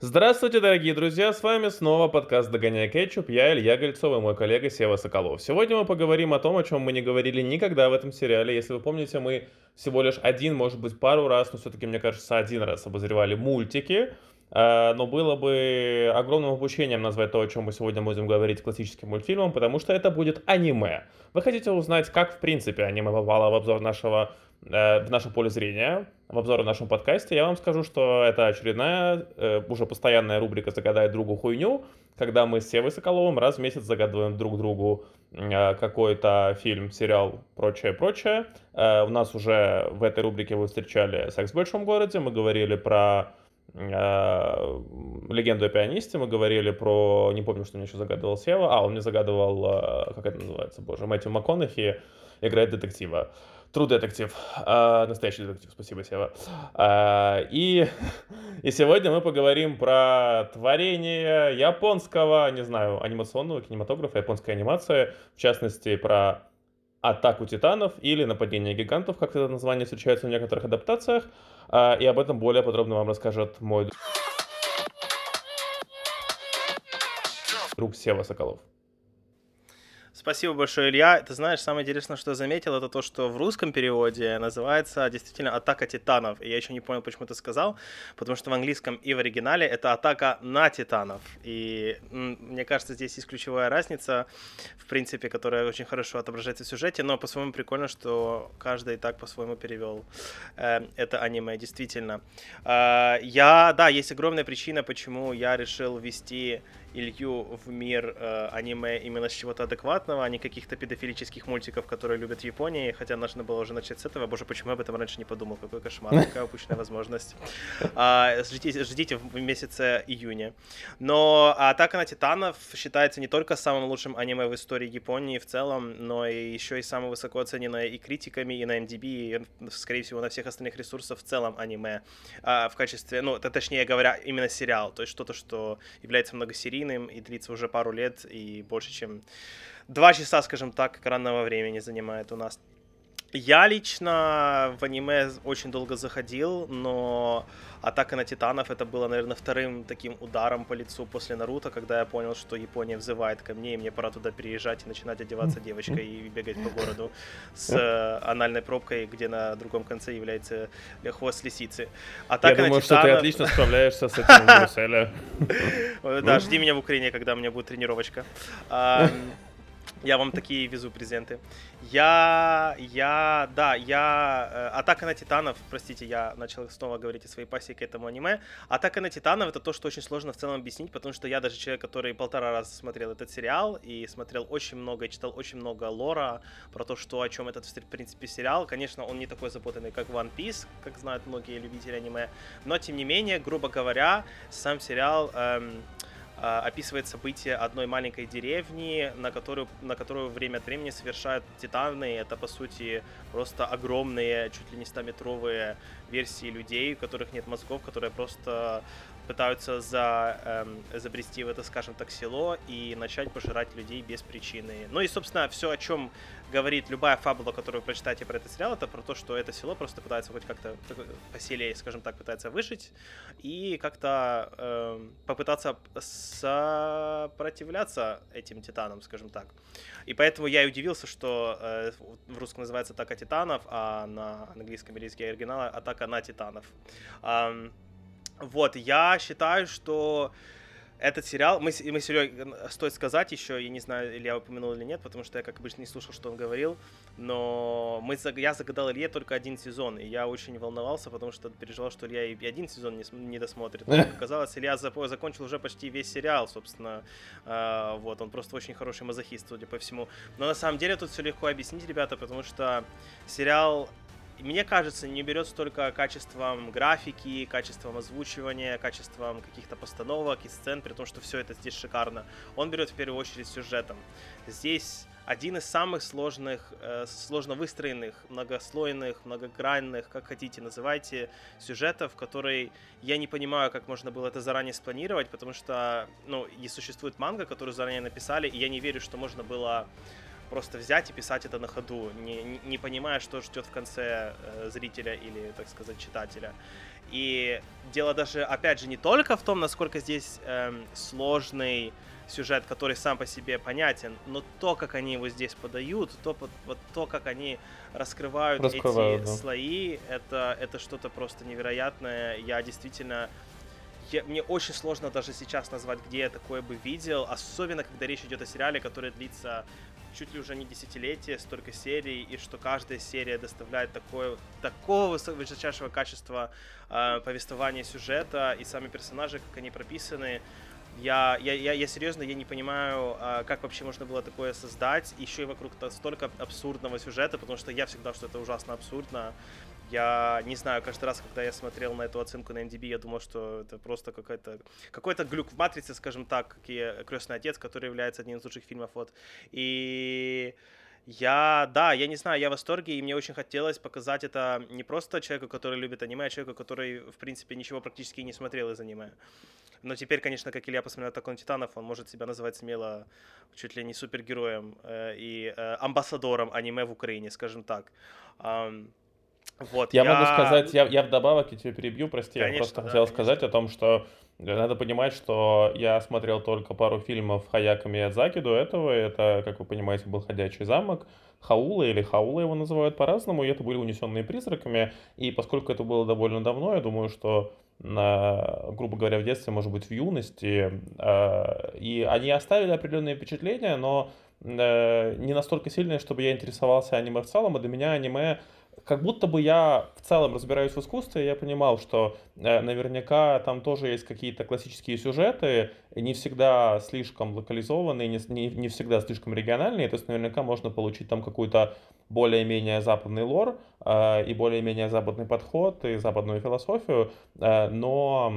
Здравствуйте, дорогие друзья, с вами снова подкаст «Догоняя кетчуп», я Илья Гольцов и мой коллега Сева Соколов. Сегодня мы поговорим о том, о чем мы не говорили никогда в этом сериале. Если вы помните, мы всего лишь один, может быть, пару раз, но все-таки, мне кажется, один раз обозревали мультики. А, но было бы огромным упущением назвать то, о чем мы сегодня будем говорить классическим мультфильмом, потому что это будет аниме. Вы хотите узнать, как, в принципе, аниме попало в обзор нашего в наше поле зрения в обзоре в нашем подкасте, я вам скажу, что это очередная, э, уже постоянная рубрика «Загадай другу хуйню», когда мы с Севой Соколовым раз в месяц загадываем друг другу э, какой-то фильм, сериал, прочее, прочее. У нас уже в этой рубрике вы встречали «Секс в большом городе», мы говорили про легенду о пианисте, мы говорили про, не помню, что мне еще загадывал Сева, а, он мне загадывал, как это называется, боже, Мэтью МакКонахи играет детектива. True Detective. А, настоящий детектив, спасибо, Сева. А, и, и сегодня мы поговорим про творение японского, не знаю, анимационного кинематографа, японской анимации, в частности, про атаку титанов или нападение гигантов, как это название встречается в некоторых адаптациях. А, и об этом более подробно вам расскажет мой друг Сева Соколов. Спасибо большое, Илья. Ты знаешь, самое интересное, что я заметил, это то, что в русском переводе называется действительно «Атака титанов». И я еще не понял, почему ты сказал, потому что в английском и в оригинале это «Атака на титанов». И мне кажется, здесь есть ключевая разница, в принципе, которая очень хорошо отображается в сюжете, но по-своему прикольно, что каждый так по-своему перевел э, это аниме, действительно. Э, я, да, есть огромная причина, почему я решил ввести Илью в мир э, аниме именно с чего-то адекватного, а не каких-то педофилических мультиков, которые любят в Японии, хотя нужно было уже начать с этого. Боже, почему я об этом раньше не подумал? Какой кошмар, какая упущенная возможность. А, ждите, в месяце июня. Но «Атака на Титанов» считается не только самым лучшим аниме в истории Японии в целом, но и еще и самым высоко оцененное и критиками, и на MDB, и, скорее всего, на всех остальных ресурсах в целом аниме а, в качестве, ну, точнее говоря, именно сериал, то есть что-то, что является многосерийным, длинным и длится уже пару лет и больше, чем два часа, скажем так, экранного времени занимает у нас. Я лично в аниме очень долго заходил, но Атака на Титанов это было, наверное, вторым таким ударом по лицу после Наруто, когда я понял, что Япония взывает ко мне, и мне пора туда переезжать и начинать одеваться девочкой и бегать по городу с э, анальной пробкой, где на другом конце является хвост лисицы. Атака я думаю, что ты отлично справляешься с этим в Брюсселе. Да, жди меня в Украине, когда у меня будет тренировочка. Я вам такие везу презенты. Я, я, да, я... Э, Атака на Титанов, простите, я начал снова говорить о своей пассии к этому аниме. Атака на Титанов это то, что очень сложно в целом объяснить, потому что я даже человек, который полтора раза смотрел этот сериал и смотрел очень много, и читал очень много лора про то, что о чем этот, в принципе, сериал. Конечно, он не такой запутанный, как One Piece, как знают многие любители аниме, но, тем не менее, грубо говоря, сам сериал... Эм, описывает события одной маленькой деревни, на которую, на которую время от времени совершают титаны. Это, по сути, просто огромные, чуть ли не 100-метровые версии людей, у которых нет мозгов, которые просто пытаются за, эм, забрести в это, скажем так, село и начать пожирать людей без причины. Ну и, собственно, все, о чем говорит любая фабула, которую вы прочитаете про этот сериал, это про то, что это село просто пытается хоть как-то поселее, скажем так, пытается выжить и как-то э, попытаться сопротивляться этим титанам, скажем так. И поэтому я и удивился, что э, в русском называется «Атака титанов», а на английском языке оригинала «Атака на титанов». Э, вот, я считаю, что этот сериал, мы, мы Серега, стоит сказать еще, я не знаю, или я упомянул или нет, потому что я, как обычно, не слушал, что он говорил, но мы, я загадал Илье только один сезон, и я очень волновался, потому что переживал, что Илья и один сезон не, не досмотрит. Но, как оказалось, Илья закончил уже почти весь сериал, собственно, э, вот, он просто очень хороший мазохист, судя по всему. Но на самом деле тут все легко объяснить, ребята, потому что сериал мне кажется, не берет столько качеством графики, качеством озвучивания, качеством каких-то постановок и сцен, при том, что все это здесь шикарно. Он берет в первую очередь сюжетом. Здесь один из самых сложных, э, сложно выстроенных, многослойных, многогранных, как хотите называйте, сюжетов, который я не понимаю, как можно было это заранее спланировать, потому что, ну, и существует манга, которую заранее написали, и я не верю, что можно было просто взять и писать это на ходу, не, не понимая, что ждет в конце э, зрителя или, так сказать, читателя. И дело даже, опять же, не только в том, насколько здесь эм, сложный сюжет, который сам по себе понятен, но то, как они его здесь подают, то, вот, то как они раскрывают, раскрывают эти да. слои, это, это что-то просто невероятное. Я действительно... Я, мне очень сложно даже сейчас назвать, где я такое бы видел, особенно когда речь идет о сериале, который длится чуть ли уже не десятилетие, столько серий, и что каждая серия доставляет такое, такого высочайшего качества э, повествования сюжета, и сами персонажи, как они прописаны, я, я, я, я серьезно, я не понимаю, а, как вообще можно было такое создать, еще и вокруг столько абсурдного сюжета, потому что я всегда, что это ужасно абсурдно. Я не знаю, каждый раз, когда я смотрел на эту оценку на MDB, я думал, что это просто какой-то какой-то глюк в матрице, скажем так, как и Крестный отец, который является одним из лучших фильмов. Вот. И я, да, я не знаю, я в восторге, и мне очень хотелось показать это не просто человеку, который любит аниме, а человеку, который, в принципе, ничего практически не смотрел из аниме. Но теперь, конечно, как Илья посмотрел «Атаку на Титанов», он может себя называть смело чуть ли не супергероем э, и э, амбассадором аниме в Украине, скажем так. Um, вот, я, я могу сказать, я, я вдобавок, я тебя перебью, прости, конечно, я просто да, хотел конечно. сказать о том, что надо понимать, что я смотрел только пару фильмов Хаяка Миядзаки до этого. Это, как вы понимаете, был «Ходячий замок», Хаула или Хаула его называют по-разному, и это были «Унесенные призраками». И поскольку это было довольно давно, я думаю, что на, грубо говоря, в детстве, может быть, в юности. Э, и они оставили определенные впечатления, но э, не настолько сильные, чтобы я интересовался аниме в целом, и для меня аниме как будто бы я в целом разбираюсь в искусстве, я понимал, что э, наверняка там тоже есть какие-то классические сюжеты, не всегда слишком локализованные, не, не, не всегда слишком региональные, то есть наверняка можно получить там какую-то более-менее западный лор э, и более-менее западный подход и западную философию, э, но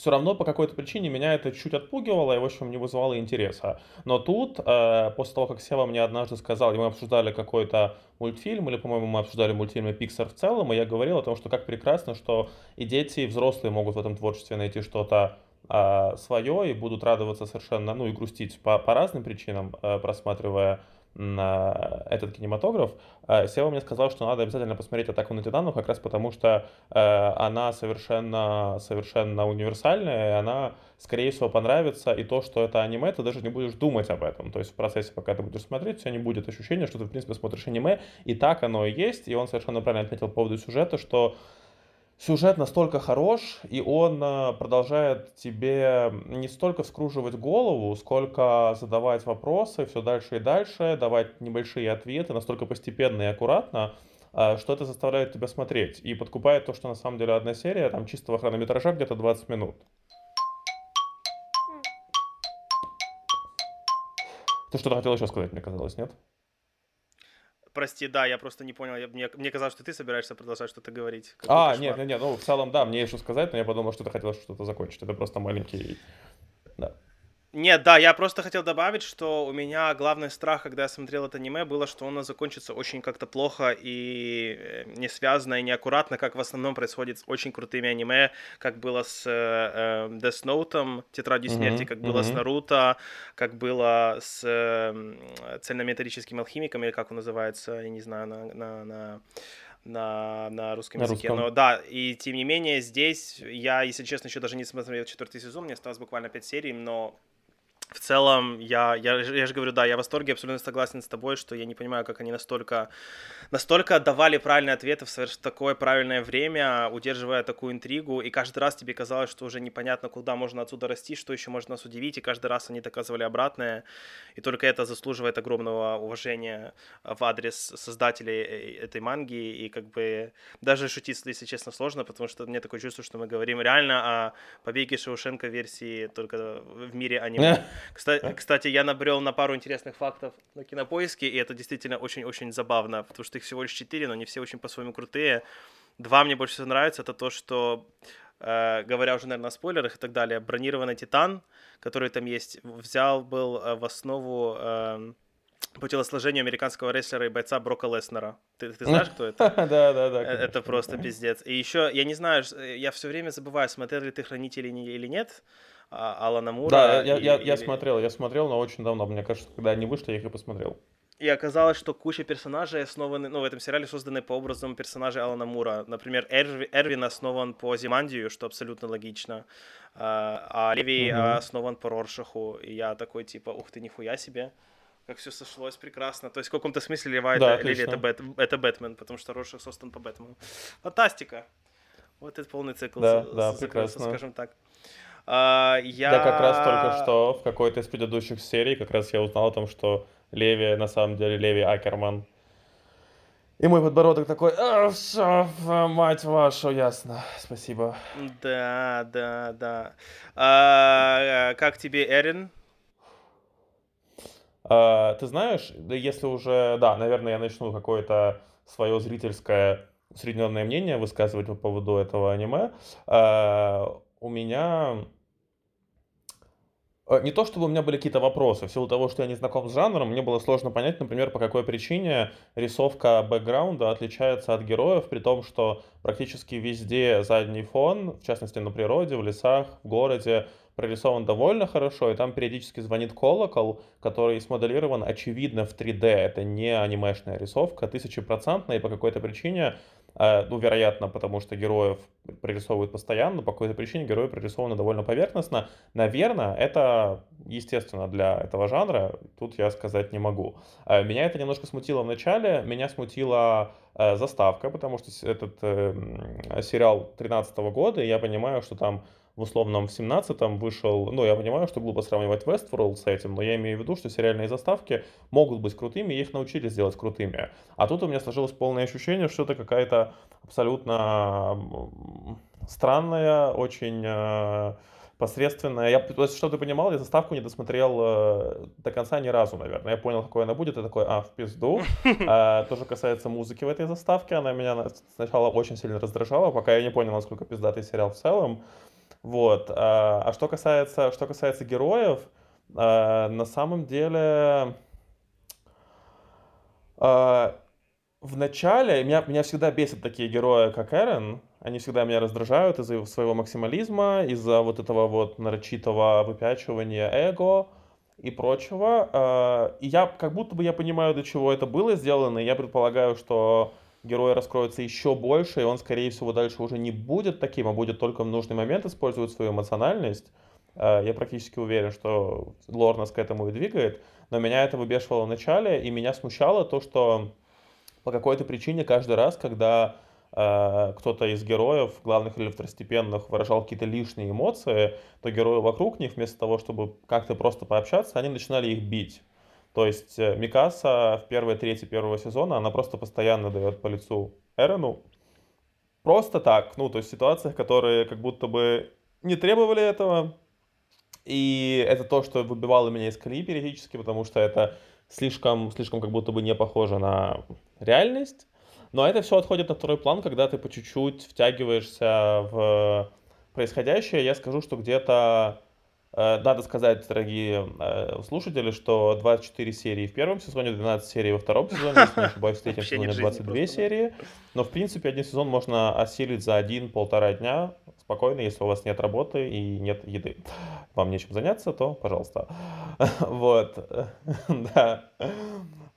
все равно по какой-то причине меня это чуть отпугивало и, в общем, не вызывало интереса. Но тут, э, после того, как Сева мне однажды сказал, и мы обсуждали какой-то мультфильм, или, по-моему, мы обсуждали мультфильмы Pixar в целом, и я говорил о том, что как прекрасно, что и дети, и взрослые могут в этом творчестве найти что-то э, свое и будут радоваться совершенно, ну и грустить по, по разным причинам, э, просматривая на этот кинематограф, э, Сева мне сказал, что надо обязательно посмотреть «Атаку на Титанов», как раз потому что э, она совершенно, совершенно универсальная, и она, скорее всего, понравится, и то, что это аниме, ты даже не будешь думать об этом. То есть в процессе, пока ты будешь смотреть, у тебя не будет ощущения, что ты, в принципе, смотришь аниме, и так оно и есть, и он совершенно правильно отметил по поводу сюжета, что сюжет настолько хорош, и он э, продолжает тебе не столько вскруживать голову, сколько задавать вопросы все дальше и дальше, давать небольшие ответы, настолько постепенно и аккуратно, э, что это заставляет тебя смотреть. И подкупает то, что на самом деле одна серия, там чистого хронометража где-то 20 минут. Ты что-то хотел еще сказать, мне казалось, нет? Прости, да, я просто не понял. Я, мне, мне казалось, что ты собираешься продолжать что-то говорить. А, нет, нет, нет, ну в целом, да, мне еще сказать, но я подумал, что ты хотел что-то закончить. Это просто маленький... Да. Нет, да, я просто хотел добавить, что у меня главный страх, когда я смотрел это аниме, было, что оно закончится очень как-то плохо и э, не связано и неаккуратно, как в основном происходит с очень крутыми аниме, как было с э, э Death Note, Тетрадью mm-hmm, смерти, как mm-hmm. было с Наруто, как было с э, цельнометаллическим алхимиком, или как он называется, я не знаю, на, на, на на, на русском на языке. Русском. Но да, и тем не менее, здесь я, если честно, еще даже не смотрел четвертый сезон, мне осталось буквально пять серий, но в целом, я, я, я же говорю, да, я в восторге, абсолютно согласен с тобой, что я не понимаю, как они настолько, настолько давали правильные ответы в совершенно такое правильное время, удерживая такую интригу, и каждый раз тебе казалось, что уже непонятно, куда можно отсюда расти, что еще можно нас удивить, и каждый раз они доказывали обратное, и только это заслуживает огромного уважения в адрес создателей э, этой манги, и как бы даже шутить, если честно, сложно, потому что мне такое чувство, что мы говорим реально о побеге Шоушенка версии только в мире аниме. Кстати, кстати, я набрел на пару интересных фактов на кинопоиске, и это действительно очень-очень забавно, потому что их всего лишь четыре, но они все очень по-своему крутые. Два мне больше всего нравятся, это то, что э, говоря уже, наверное, о спойлерах и так далее, бронированный Титан, который там есть, взял, был э, в основу э, по телосложению американского рестлера и бойца Брока Леснера. Ты, ты знаешь, кто это? Да, да, да. Это просто пиздец. И еще, я не знаю, я все время забываю, смотрел ли ты «Хранители» или нет, Алана Мура. Да, я, и, я, или... я смотрел, я смотрел, но очень давно. Мне кажется, когда они вышли, я их и посмотрел. И оказалось, что куча персонажей основаны, ну, в этом сериале созданы по образам персонажей Алана Мура. Например, Эрви, Эрвин основан по Зимандию, что абсолютно логично. А, а Леви mm-hmm. основан по Роршаху. И я такой, типа, ух ты, нихуя себе. Как все сошлось прекрасно. То есть в каком-то смысле Лева да, это, Леви это, Бэт, это Бэтмен, потому что Роршах создан по Бэтмену. Фантастика. Вот это полный цикл да, с, да, прекрасно. скажем так. А, я... я как раз только что в какой-то из предыдущих серий как раз я узнал о том, что Леви, на самом деле, Леви Акерман. И мой подбородок такой, а, все, мать вашу, ясно, спасибо. Да, да, да. А, как тебе Эрин? А, ты знаешь, если уже, да, наверное, я начну какое-то свое зрительское усредненное мнение высказывать по поводу этого аниме, а, у меня не то чтобы у меня были какие-то вопросы, в силу того, что я не знаком с жанром, мне было сложно понять, например, по какой причине рисовка бэкграунда отличается от героев, при том, что практически везде задний фон, в частности на природе, в лесах, в городе, прорисован довольно хорошо, и там периодически звонит колокол, который смоделирован очевидно в 3D. Это не анимешная рисовка, тысячепроцентная, и по какой-то причине ну, вероятно, потому что героев прорисовывают постоянно, по какой-то причине герои прорисованы довольно поверхностно. Наверное, это естественно для этого жанра, тут я сказать не могу. А, меня это немножко смутило в начале, меня смутила а, заставка, потому что этот э, сериал 13 года, и я понимаю, что там в условном в 17-м вышел, ну, я понимаю, что глупо сравнивать Westworld с этим, но я имею в виду, что сериальные заставки могут быть крутыми, и их научились делать крутыми. А тут у меня сложилось полное ощущение, что это какая-то абсолютно странная, очень э, посредственная. Я, то есть, что ты понимал, я заставку не досмотрел э, до конца ни разу, наверное. Я понял, какой она будет, и такой, а, в пизду. А, то же касается музыки в этой заставке. Она меня сначала очень сильно раздражала, пока я не понял, насколько пиздатый сериал в целом. Вот. А, а что касается, что касается героев, а, на самом деле а, в начале меня, меня всегда бесят такие герои, как Эрен. Они всегда меня раздражают из-за своего максимализма, из-за вот этого вот нарочитого выпячивания эго и прочего. И я как будто бы я понимаю, до чего это было сделано. И я предполагаю, что герой раскроется еще больше, и он, скорее всего, дальше уже не будет таким, а будет только в нужный момент использовать свою эмоциональность. Э, я практически уверен, что лор нас к этому и двигает, но меня это выбешивало в начале, и меня смущало то, что по какой-то причине каждый раз, когда э, кто-то из героев, главных или второстепенных, выражал какие-то лишние эмоции, то герои вокруг них, вместо того, чтобы как-то просто пообщаться, они начинали их бить. То есть э, Микаса в первой трети первого сезона, она просто постоянно дает по лицу Эрену. Просто так, ну, то есть в ситуациях, которые как будто бы не требовали этого. И это то, что выбивало меня из колеи периодически, потому что это слишком, слишком как будто бы не похоже на реальность. Но это все отходит на второй план, когда ты по чуть-чуть втягиваешься в происходящее. Я скажу, что где-то надо сказать, дорогие э, слушатели, что 24 серии в первом сезоне, 12 серий во втором сезоне, если не ошибаюсь, в третьем сезоне 22 серии. Но, в принципе, один сезон можно осилить за один-полтора дня спокойно, если у вас нет работы и нет еды. Вам нечем заняться, то пожалуйста. Вот. Да.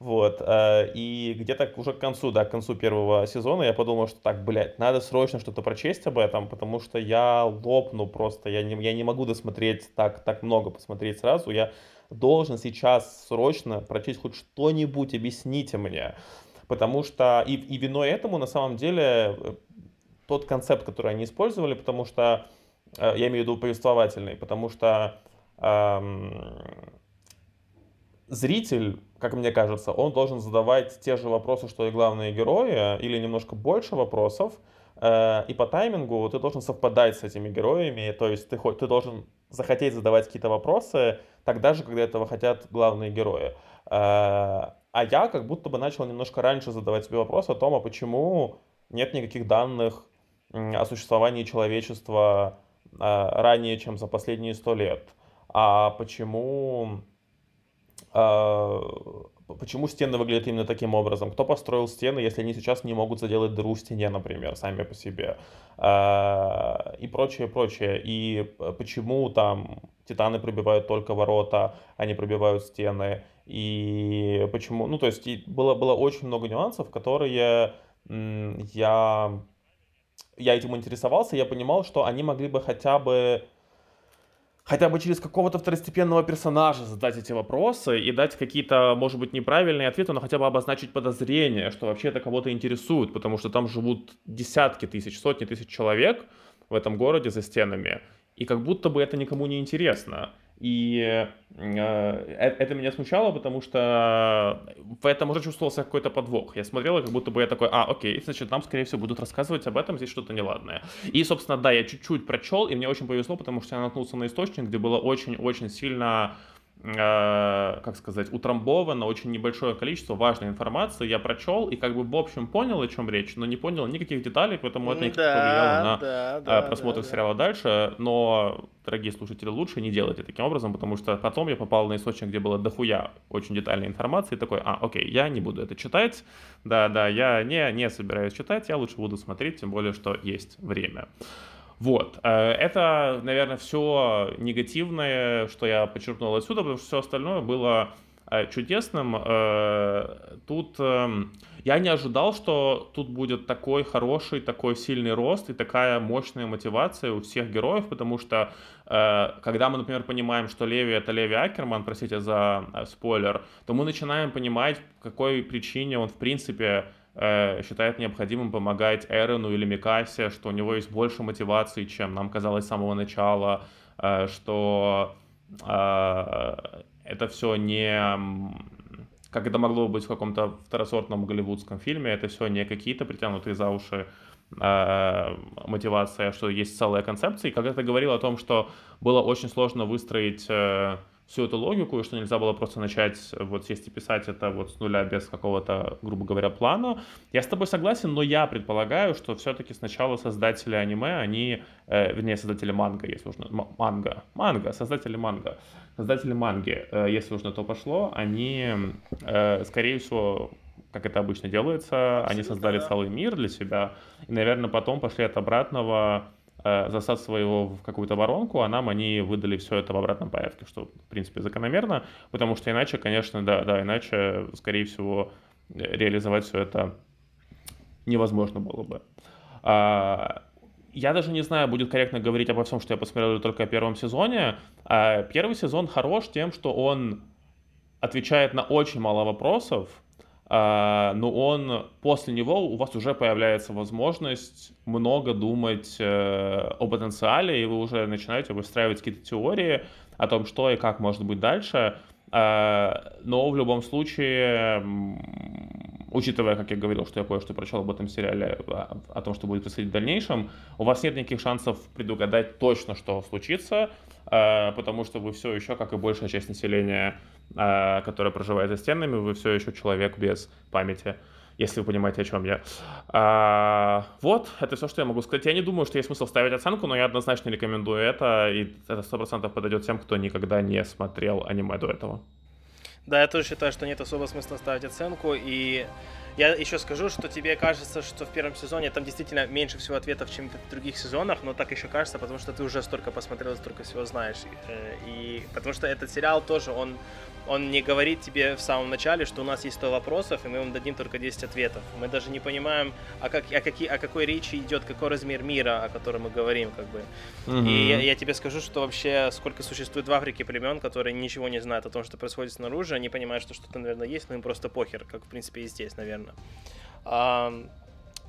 Вот. Э, и где-то уже к концу, да, к концу первого сезона я подумал, что так, блядь, надо срочно что-то прочесть об этом, потому что я лопну просто, я не, я не могу досмотреть так, так много, посмотреть сразу. Я должен сейчас срочно прочесть хоть что-нибудь, объясните мне. Потому что и, и виной этому на самом деле э, тот концепт, который они использовали, потому что, э, я имею в виду повествовательный, потому что эм, зритель, как мне кажется, он должен задавать те же вопросы, что и главные герои, или немножко больше вопросов, э, и по таймингу ты должен совпадать с этими героями, то есть ты, ты должен захотеть задавать какие-то вопросы, тогда же, когда этого хотят главные герои. Э, а я как будто бы начал немножко раньше задавать себе вопрос о том, а почему нет никаких данных о существовании человечества э, ранее, чем за последние сто лет. А почему почему стены выглядят именно таким образом? Кто построил стены, если они сейчас не могут заделать дыру в стене, например, сами по себе? А, и прочее, прочее. И почему там титаны пробивают только ворота, они пробивают стены? и почему, ну, то есть было, было очень много нюансов, которые я, я этим интересовался, я понимал, что они могли бы хотя бы хотя бы через какого-то второстепенного персонажа задать эти вопросы и дать какие-то, может быть, неправильные ответы, но хотя бы обозначить подозрение, что вообще это кого-то интересует, потому что там живут десятки тысяч, сотни тысяч человек в этом городе за стенами, и как будто бы это никому не интересно. И э, э, это меня смущало, потому что в этом уже чувствовался какой-то подвох. Я смотрел, как будто бы я такой, а, окей, значит, нам, скорее всего, будут рассказывать об этом, здесь что-то неладное. И, собственно, да, я чуть-чуть прочел, и мне очень повезло, потому что я наткнулся на источник, где было очень-очень сильно как сказать, утрамбовано очень небольшое количество важной информации. Я прочел и как бы в общем понял, о чем речь, но не понял никаких деталей, поэтому это никак да, повлияло на да, да, просмотр да, сериала да. дальше. Но, дорогие слушатели, лучше не делайте таким образом, потому что потом я попал на источник, где было дохуя очень детальной информации, и такой, а, окей, я не буду это читать, да-да, я не, не собираюсь читать, я лучше буду смотреть, тем более, что есть время. Вот. Э, это, наверное, все негативное, что я подчеркнул отсюда, потому что все остальное было э, чудесным. Э, тут эм, я не ожидал, что тут будет такой хороший, такой сильный рост и такая мощная мотивация у всех героев, потому что когда мы, например, понимаем, что Леви — это Леви Акерман, простите за спойлер, то мы начинаем понимать, по какой причине он, в принципе, считает необходимым помогать Эрону или Микасе, что у него есть больше мотивации, чем нам казалось с самого начала, э, что э, это все не как это могло быть в каком-то второсортном голливудском фильме, это все не какие-то притянутые за уши мотивация, что есть целая концепция. И когда ты говорил о том, что было очень сложно выстроить всю эту логику, и что нельзя было просто начать вот сесть и писать это вот с нуля без какого-то, грубо говоря, плана. Я с тобой согласен, но я предполагаю, что все-таки сначала создатели аниме, они, э, вернее, создатели манга, если уж на, манга, манга, создатели манга, создатели манги, э, если уж на то пошло, они, э, скорее всего, как это обычно делается, Абсолютно, они создали да. целый мир для себя, и, наверное, потом пошли от обратного Э, засасывая его в какую-то воронку, а нам они выдали все это в обратном порядке, что, в принципе, закономерно, потому что иначе, конечно, да, да, иначе, скорее всего, реализовать все это невозможно было бы. А, я даже не знаю, будет корректно говорить обо всем, что я посмотрел только о первом сезоне. А первый сезон хорош тем, что он отвечает на очень мало вопросов, но он после него у вас уже появляется возможность много думать э, о потенциале, и вы уже начинаете выстраивать какие-то теории о том, что и как может быть дальше. А, но в любом случае, учитывая, как я говорил, что я кое-что прочел об этом сериале, о том, что будет происходить в дальнейшем, у вас нет никаких шансов предугадать точно, что случится, а, потому что вы все еще, как и большая часть населения, а, которая проживает за стенами, вы все еще человек без памяти, если вы понимаете, о чем я. А, вот, это все, что я могу сказать. Я не думаю, что есть смысл ставить оценку, но я однозначно рекомендую это, и это сто процентов подойдет тем, кто никогда не смотрел аниме до этого. Да, я тоже считаю, что нет особого смысла ставить оценку, и я еще скажу, что тебе кажется, что в первом сезоне там действительно меньше всего ответов, чем в других сезонах, но так еще кажется, потому что ты уже столько посмотрел, столько всего знаешь. Э, и потому что этот сериал тоже, он он не говорит тебе в самом начале, что у нас есть 100 вопросов, и мы вам дадим только 10 ответов. Мы даже не понимаем, о, как, о, какие, о какой речи идет, какой размер мира, о котором мы говорим. Как бы. Mm-hmm. И я, я тебе скажу, что вообще сколько существует в Африке племен, которые ничего не знают о том, что происходит снаружи, они понимают, что что-то, наверное, есть, но им просто похер, как, в принципе, и здесь, наверное. А,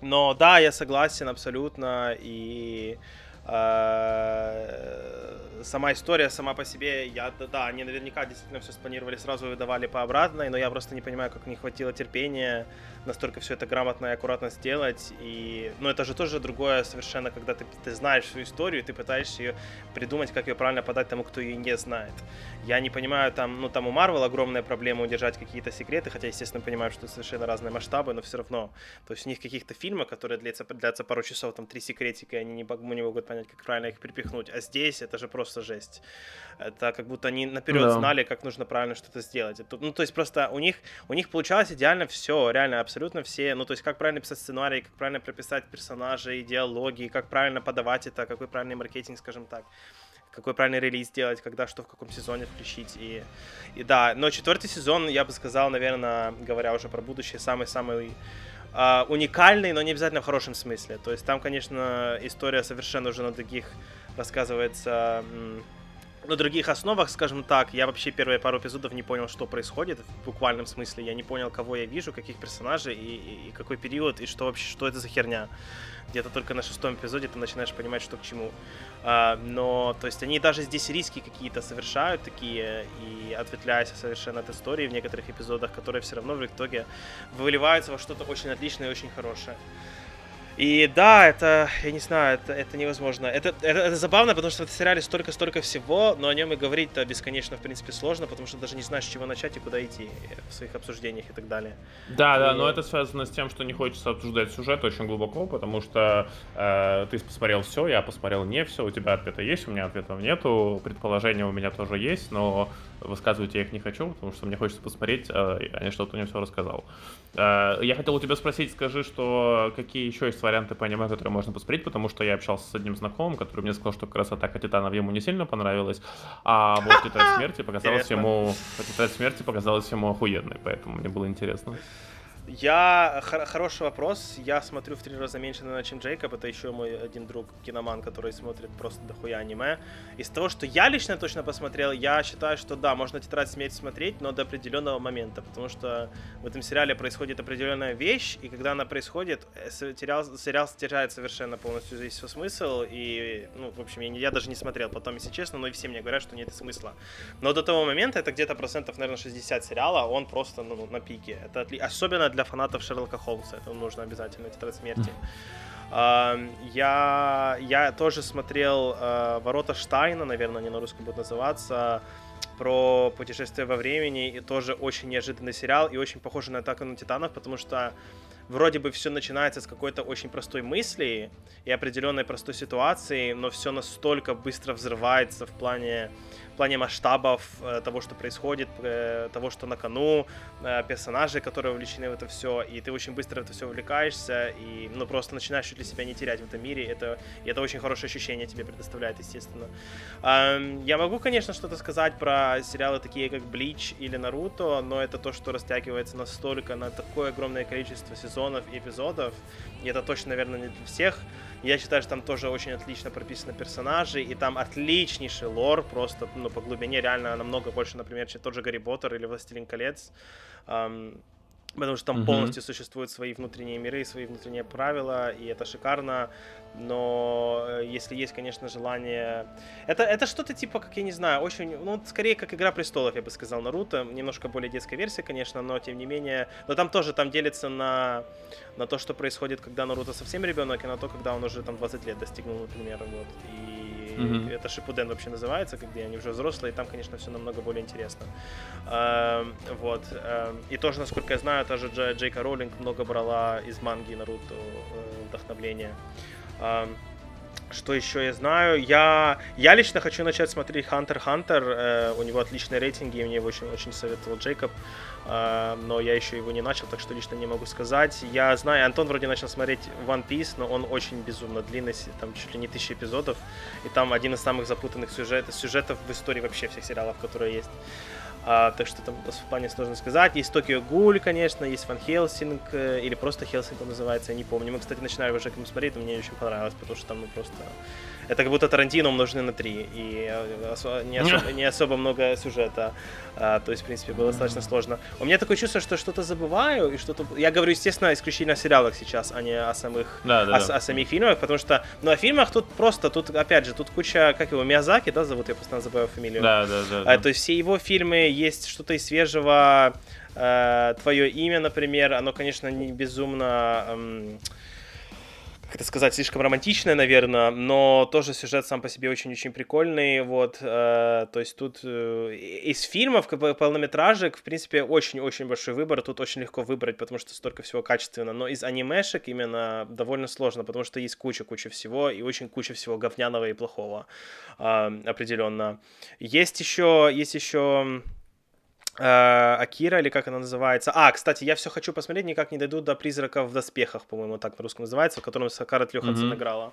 но да, я согласен абсолютно, и... А, сама история сама по себе, я, да, они наверняка действительно все спланировали сразу и выдавали по обратной, но я просто не понимаю, как не хватило терпения настолько все это грамотно и аккуратно сделать. И, ну, это же тоже другое совершенно, когда ты, ты знаешь свою историю, ты пытаешься ее придумать, как ее правильно подать тому, кто ее не знает. Я не понимаю, там, ну, там у Марвел огромная проблема удержать какие-то секреты, хотя, естественно, понимаю, что совершенно разные масштабы, но все равно. То есть у них каких-то фильмов, которые длятся, длятся пару часов, там, три секретика, и они не, не могут понять, как правильно их перепихнуть. А здесь это же просто жесть. Это как будто они наперед да. знали, как нужно правильно что-то сделать. Это, ну, то есть просто у них, у них получалось идеально все, реально абсолютно все. Ну, то есть как правильно писать сценарий, как правильно прописать персонажей, диалоги, как правильно подавать это, какой правильный маркетинг, скажем так какой правильный релиз сделать, когда что в каком сезоне включить. И, и да, но четвертый сезон, я бы сказал, наверное, говоря уже про будущее, самый-самый Uh, уникальный, но не обязательно в хорошем смысле. То есть там, конечно, история совершенно уже на других рассказывается на других основах, скажем так, я вообще первые пару эпизодов не понял, что происходит в буквальном смысле. Я не понял, кого я вижу, каких персонажей и, и, и какой период, и что вообще, что это за херня. Где-то только на шестом эпизоде ты начинаешь понимать, что к чему. А, но, то есть, они даже здесь риски какие-то совершают такие, и ответвляясь совершенно от истории в некоторых эпизодах, которые все равно в итоге выливаются во что-то очень отличное и очень хорошее. И да, это, я не знаю, это, это невозможно. Это, это, это забавно, потому что в сериале столько-столько всего, но о нем и говорить-то бесконечно, в принципе, сложно, потому что даже не знаешь, с чего начать и куда идти в своих обсуждениях и так далее. Да, и... да, но это связано с тем, что не хочется обсуждать сюжет очень глубоко, потому что э, ты посмотрел все, я посмотрел не все, у тебя ответа есть, у меня ответов нету, предположения у меня тоже есть, но высказывать я их не хочу, потому что мне хочется посмотреть, а не что-то не все рассказал. Э, я хотел у тебя спросить, скажи, что какие еще есть варианты по аниме, которые можно посмотреть, потому что я общался с одним знакомым, который мне сказал, что как раз атака титанов ему не сильно понравилась, а вот тетрадь смерти показалась ему, тетрадь смерти показалась ему охуенной, поэтому мне было интересно. Я... Хор- хороший вопрос. Я смотрю в три раза меньше, наверное, чем Джейкоб. Это еще мой один друг, киноман, который смотрит просто дохуя аниме. Из того, что я лично точно посмотрел, я считаю, что да, можно «Тетрадь смерти» смотреть, но до определенного момента, потому что в этом сериале происходит определенная вещь, и когда она происходит, э, сериал, сериал теряет совершенно полностью весь свой смысл, и, ну, в общем, я, я даже не смотрел потом, если честно, но и все мне говорят, что нет смысла. Но до того момента, это где-то процентов, наверное, 60 сериала, он просто ну, на пике. Это отли... Особенно для фанатов Шерлока Холмса. Это нужно обязательно, Тетрадь смерти. Uh, я, я тоже смотрел uh, «Ворота Штайна», наверное, они на русском будут называться, про путешествие во времени, и тоже очень неожиданный сериал, и очень похож на «Атаку на Титанов», потому что вроде бы все начинается с какой-то очень простой мысли и определенной простой ситуации, но все настолько быстро взрывается в плане в плане масштабов э, того, что происходит, э, того, что на кону, э, персонажей, которые увлечены в это все, и ты очень быстро в это все увлекаешься, и ну просто начинаешь чуть ли себя не терять в этом мире, это, и это очень хорошее ощущение тебе предоставляет, естественно. Я могу, конечно, что-то сказать про сериалы такие, как Блич или Наруто, но это то, что растягивается настолько на такое огромное количество сезонов и эпизодов, и это точно, наверное, не для всех. Я считаю, что там тоже очень отлично прописаны персонажи, и там отличнейший лор, просто ну, по глубине реально намного больше, например, чем тот же Гарри Поттер или Властелин колец. Um, потому что там uh-huh. полностью существуют свои внутренние миры, свои внутренние правила, и это шикарно. Но э, если есть, конечно, желание... Это, это что-то типа, как я не знаю, очень... Ну, скорее, как Игра Престолов, я бы сказал, Наруто. Немножко более детская версия, конечно, но тем не менее... Но там тоже там делится на, на то, что происходит, когда Наруто совсем ребенок, и на то, когда он уже там 20 лет достигнул, например. Вот. И Mm-hmm. Это Шипуден вообще называется, где они уже взрослые, и там, конечно, все намного более интересно. Uh, вот. Uh, и тоже, насколько я знаю, та же Джейка Роулинг много брала из манги Наруто uh, вдохновления. Что еще я знаю? Я, я лично хочу начать смотреть Hunter Hunter. Э, у него отличные рейтинги, и мне его очень, очень советовал Джейкоб. Э, но я еще его не начал, так что лично не могу сказать. Я знаю, Антон вроде начал смотреть One Piece, но он очень безумно длинный, там чуть ли не тысяча эпизодов. И там один из самых запутанных сюжет, сюжетов в истории вообще всех сериалов, которые есть. А, так что там в плане сложно сказать. Есть Токио Гуль, конечно, есть Ван Хелсинг, э, или просто Хелсинг он называется, я не помню. Мы, кстати, начинали уже к нему смотреть, мне очень понравилось, потому что там ну, просто это как будто Тарантино умножены на три, и э, не особо, не особо много сюжета. А, то есть, в принципе, было достаточно сложно. У меня такое чувство, что что-то забываю, и что-то... Я говорю, естественно, исключительно о сериалах сейчас, а не о самых, да, да, о, да. о самих фильмах, потому что, ну, о фильмах тут просто, тут, опять же, тут куча, как его, Миязаки, да, зовут, я постоянно забываю фамилию. Да, да, да. А, то есть все его фильмы есть что-то из свежего, э, твое имя, например, оно, конечно, не безумно... Эм, как это сказать, слишком романтичная, наверное, но тоже сюжет сам по себе очень-очень прикольный, вот, э, то есть тут э, из фильмов, полнометражек, в принципе, очень-очень большой выбор, тут очень легко выбрать, потому что столько всего качественно, но из анимешек именно довольно сложно, потому что есть куча-куча всего, и очень куча всего говняного и плохого, э, определенно. Есть еще, есть еще Э, Акира, или как она называется. А, кстати, я все хочу посмотреть, никак не дойду до «Призрака в доспехах», по-моему, так на русском называется, в котором Сакара Лёхансон mm-hmm. играла.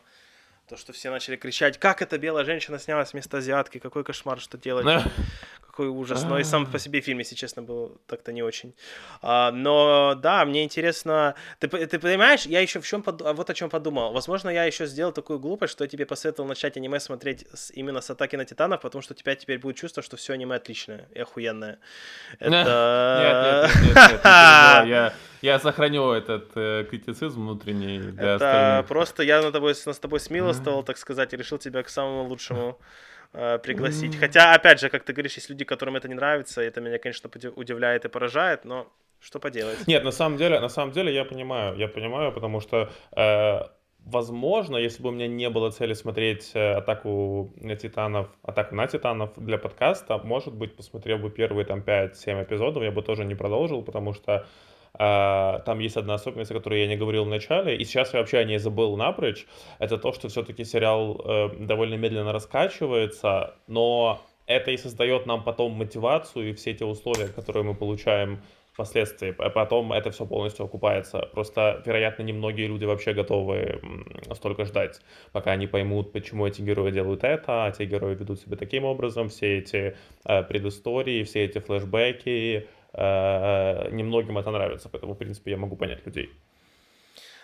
То, что все начали кричать, как эта белая женщина снялась вместо азиатки, какой кошмар, что делать, какой ужас. Но и сам по себе фильм, если честно, был так-то не очень. А, но да, мне интересно, ты, ты понимаешь, я еще в чем под... вот о чем подумал. Возможно, я еще сделал такую глупость, что я тебе посоветовал начать аниме смотреть с... именно с атаки на титанов, потому что у тебя теперь будет чувство, что все аниме отличное и охуенное. Это... Нет, нет, нет, нет, я сохраню этот э, критицизм внутренний для Это остальных. просто я над тобой, над тобой смилостовал, так сказать, и решил тебя к самому лучшему э, пригласить. Хотя, опять же, как ты говоришь, есть люди, которым это не нравится, и это меня, конечно, удивляет и поражает, но что поделать. Нет, на самом деле, на самом деле я понимаю, я понимаю, потому что э, возможно, если бы у меня не было цели смотреть э, атаку на титанов, атаку на титанов для подкаста, может быть, посмотрел бы первые там 5-7 эпизодов, я бы тоже не продолжил, потому что там есть одна особенность, о которой я не говорил в начале, и сейчас я вообще о ней забыл напрочь. Это то, что все-таки сериал э, довольно медленно раскачивается, но это и создает нам потом мотивацию и все эти условия, которые мы получаем впоследствии. Потом это все полностью окупается. Просто, вероятно, немногие люди вообще готовы столько ждать, пока они поймут, почему эти герои делают это, а те герои ведут себя таким образом, все эти э, предыстории, все эти флешбеки, немногим это нравится, поэтому, в принципе, я могу понять людей.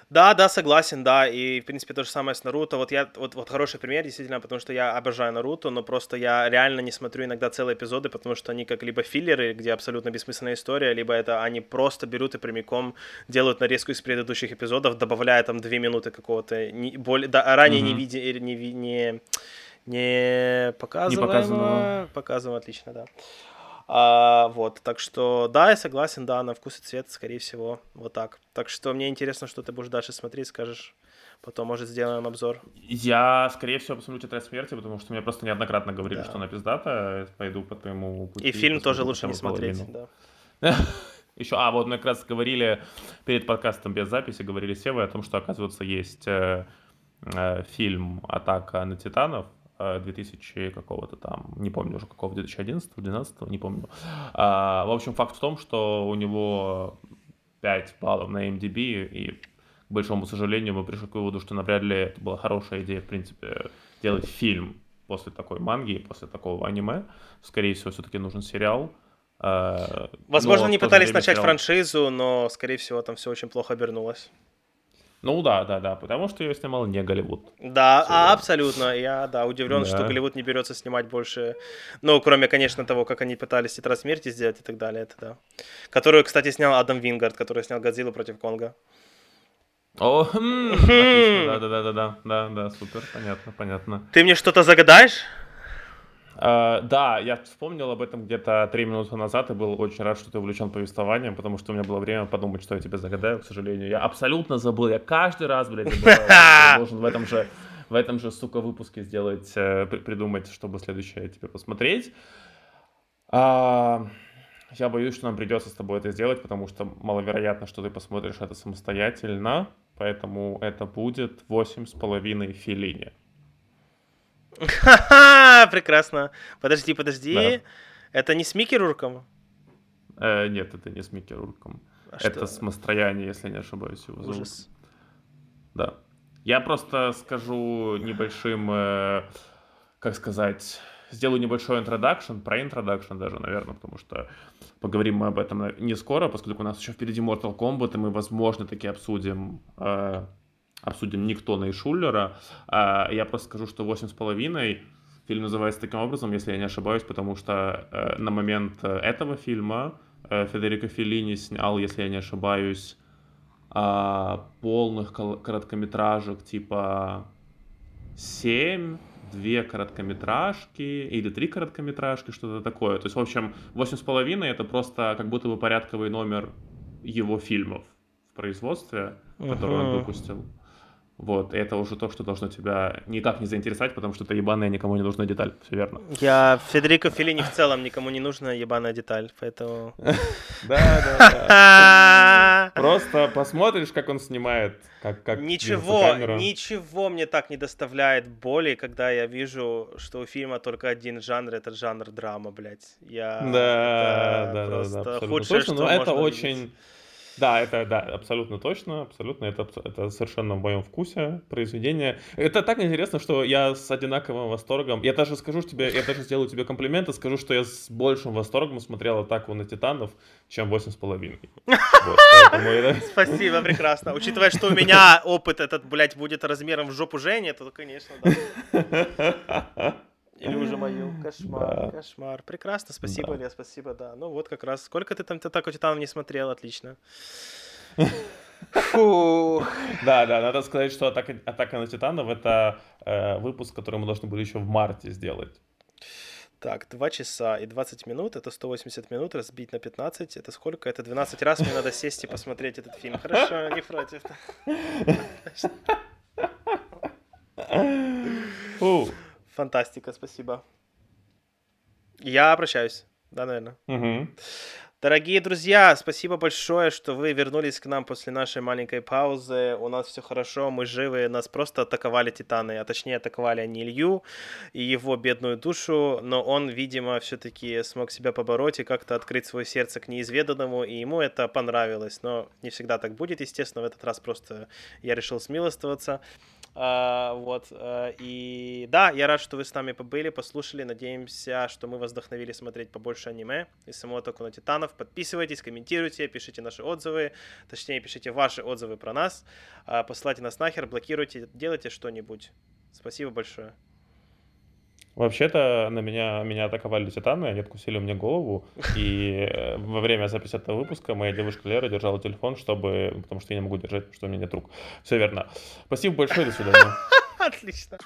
Да, да, согласен, да, и, в принципе, то же самое с Наруто. Вот я, вот, вот хороший пример, действительно, потому что я обожаю Наруто, но просто я реально не смотрю иногда целые эпизоды, потому что они как либо филлеры, где абсолютно бессмысленная история, либо это они просто берут и прямиком делают нарезку из предыдущих эпизодов, добавляя там две минуты какого-то не, более, да, ранее mm-hmm. не, виде, не, не, не показываемого. Не отлично, да. А, вот, так что, да, я согласен, да, на вкус и цвет, скорее всего, вот так. Так что мне интересно, что ты будешь дальше смотреть, скажешь, потом, может, сделаем обзор. Я, скорее всего, посмотрю «Тетрадь смерти», потому что мне просто неоднократно говорили, да. что она пиздата, пойду по твоему пути. И фильм тоже лучше не смотреть, да. Еще, а, вот мы как раз говорили перед подкастом без записи, говорили с Севой о том, что, оказывается, есть э, э, фильм «Атака на титанов», 2000 э, какого-то там, не помню уже какого, 2011 2012 не помню. А, в общем, факт в том, что у него 5 баллов на MDB, и, к большому сожалению, мы пришли к выводу, что навряд ли это была хорошая идея, в принципе, делать фильм после такой манги, после такого аниме. Скорее всего, все-таки нужен сериал. А, Возможно, но они пытались начать сериал... франшизу, но, скорее всего, там все очень плохо обернулось. Ну да, да, да, потому что ее снимал не Голливуд. Да, а, абсолютно. Я, да, удивлен, да. что Голливуд не берется снимать больше. Ну, кроме, конечно, того, как они пытались «Тетрадь смерти» сделать и так далее, это да. Которую, кстати, снял Адам Вингард, который снял «Годзиллу против Конга». О, да, да, да, да, да, да, да, супер, понятно, понятно. Ты мне что-то загадаешь? Uh, да, я вспомнил об этом где-то три минуты назад и был очень рад, что ты увлечен повествованием, потому что у меня было время подумать, что я тебе загадаю, к сожалению. Я абсолютно забыл, я каждый раз, блядь, забываю, должен в этом же, в этом же, сука, выпуске сделать, э, придумать, чтобы следующее тебе посмотреть. Uh, я боюсь, что нам придется с тобой это сделать, потому что маловероятно, что ты посмотришь это самостоятельно, поэтому это будет восемь с половиной филини. Ха-ха, прекрасно. Подожди, подожди. Да. Это не с Микки Рурком? Э, нет, это не с Микки Рурком. А это что? с Мастрояни, если не ошибаюсь, его зовут. Ужас. Да. Я просто скажу небольшим, э, как сказать, сделаю небольшой introduction, про introduction даже, наверное, потому что поговорим мы об этом не скоро, поскольку у нас еще впереди Mortal Kombat, и мы, возможно, таки обсудим э, обсудим Никтона и Шуллера. А, я просто скажу, что «Восемь с половиной» фильм называется таким образом, если я не ошибаюсь, потому что э, на момент э, этого фильма э, Федерико Феллини снял, если я не ошибаюсь, а, полных короткометражек типа семь, две короткометражки или три короткометражки, что-то такое. То есть, в общем, «Восемь с половиной» — это просто как будто бы порядковый номер его фильмов в производстве, который uh-huh. он выпустил. Вот, и это уже то, что должно тебя никак не заинтересовать, потому что это ебаная никому не нужная деталь, все верно. Я Федерико Феллини в целом никому не нужна ебаная деталь, поэтому... Да, да, да. Просто посмотришь, как он снимает, как как Ничего, ничего мне так не доставляет боли, когда я вижу, что у фильма только один жанр, это жанр драма, блядь. Я... Да, да, да, да. Худшее, что ну это очень Да, это да, абсолютно точно, абсолютно. Это, это совершенно в моем вкусе произведение. Это так интересно, что я с одинаковым восторгом. Я даже скажу тебе, я даже сделаю тебе комплимент и скажу, что я с большим восторгом смотрел атаку на титанов, чем восемь с половиной. Спасибо, прекрасно. Учитывая, что у меня опыт этот, блядь, будет размером в жопу Жени, то, конечно, да. Или уже мою. Кошмар, да. кошмар. Прекрасно, спасибо, да. Илья, спасибо, да. Ну вот как раз. Сколько ты там так у Титанов не смотрел, отлично. Фу. Да, да, надо сказать, что атака, атака на Титанов это э, выпуск, который мы должны были еще в марте сделать. Так, 2 часа и 20 минут, это 180 минут, разбить на 15, это сколько? Это 12 раз мне надо сесть и посмотреть этот фильм. Хорошо, не против. Фу. Фантастика, спасибо. Я обращаюсь, да, наверное. Угу. Дорогие друзья, спасибо большое, что вы вернулись к нам после нашей маленькой паузы. У нас все хорошо, мы живы. Нас просто атаковали титаны, а точнее атаковали они Илью и его бедную душу, но он, видимо, все-таки смог себя побороть и как-то открыть свое сердце к неизведанному, и ему это понравилось. Но не всегда так будет, естественно, в этот раз просто я решил смилостиваться. Uh, вот, uh, и да, я рад, что вы с нами побыли, послушали, надеемся, что мы вас вдохновили смотреть побольше аниме и самого атаку на Титанов. Подписывайтесь, комментируйте, пишите наши отзывы, точнее, пишите ваши отзывы про нас, uh, посылайте нас нахер, блокируйте, делайте что-нибудь. Спасибо большое. Вообще-то на меня, меня атаковали титаны, они откусили мне голову, и э, во время записи этого выпуска моя девушка Лера держала телефон, чтобы, потому что я не могу держать, потому что у меня нет рук. Все верно. Спасибо большое, до свидания. Отлично.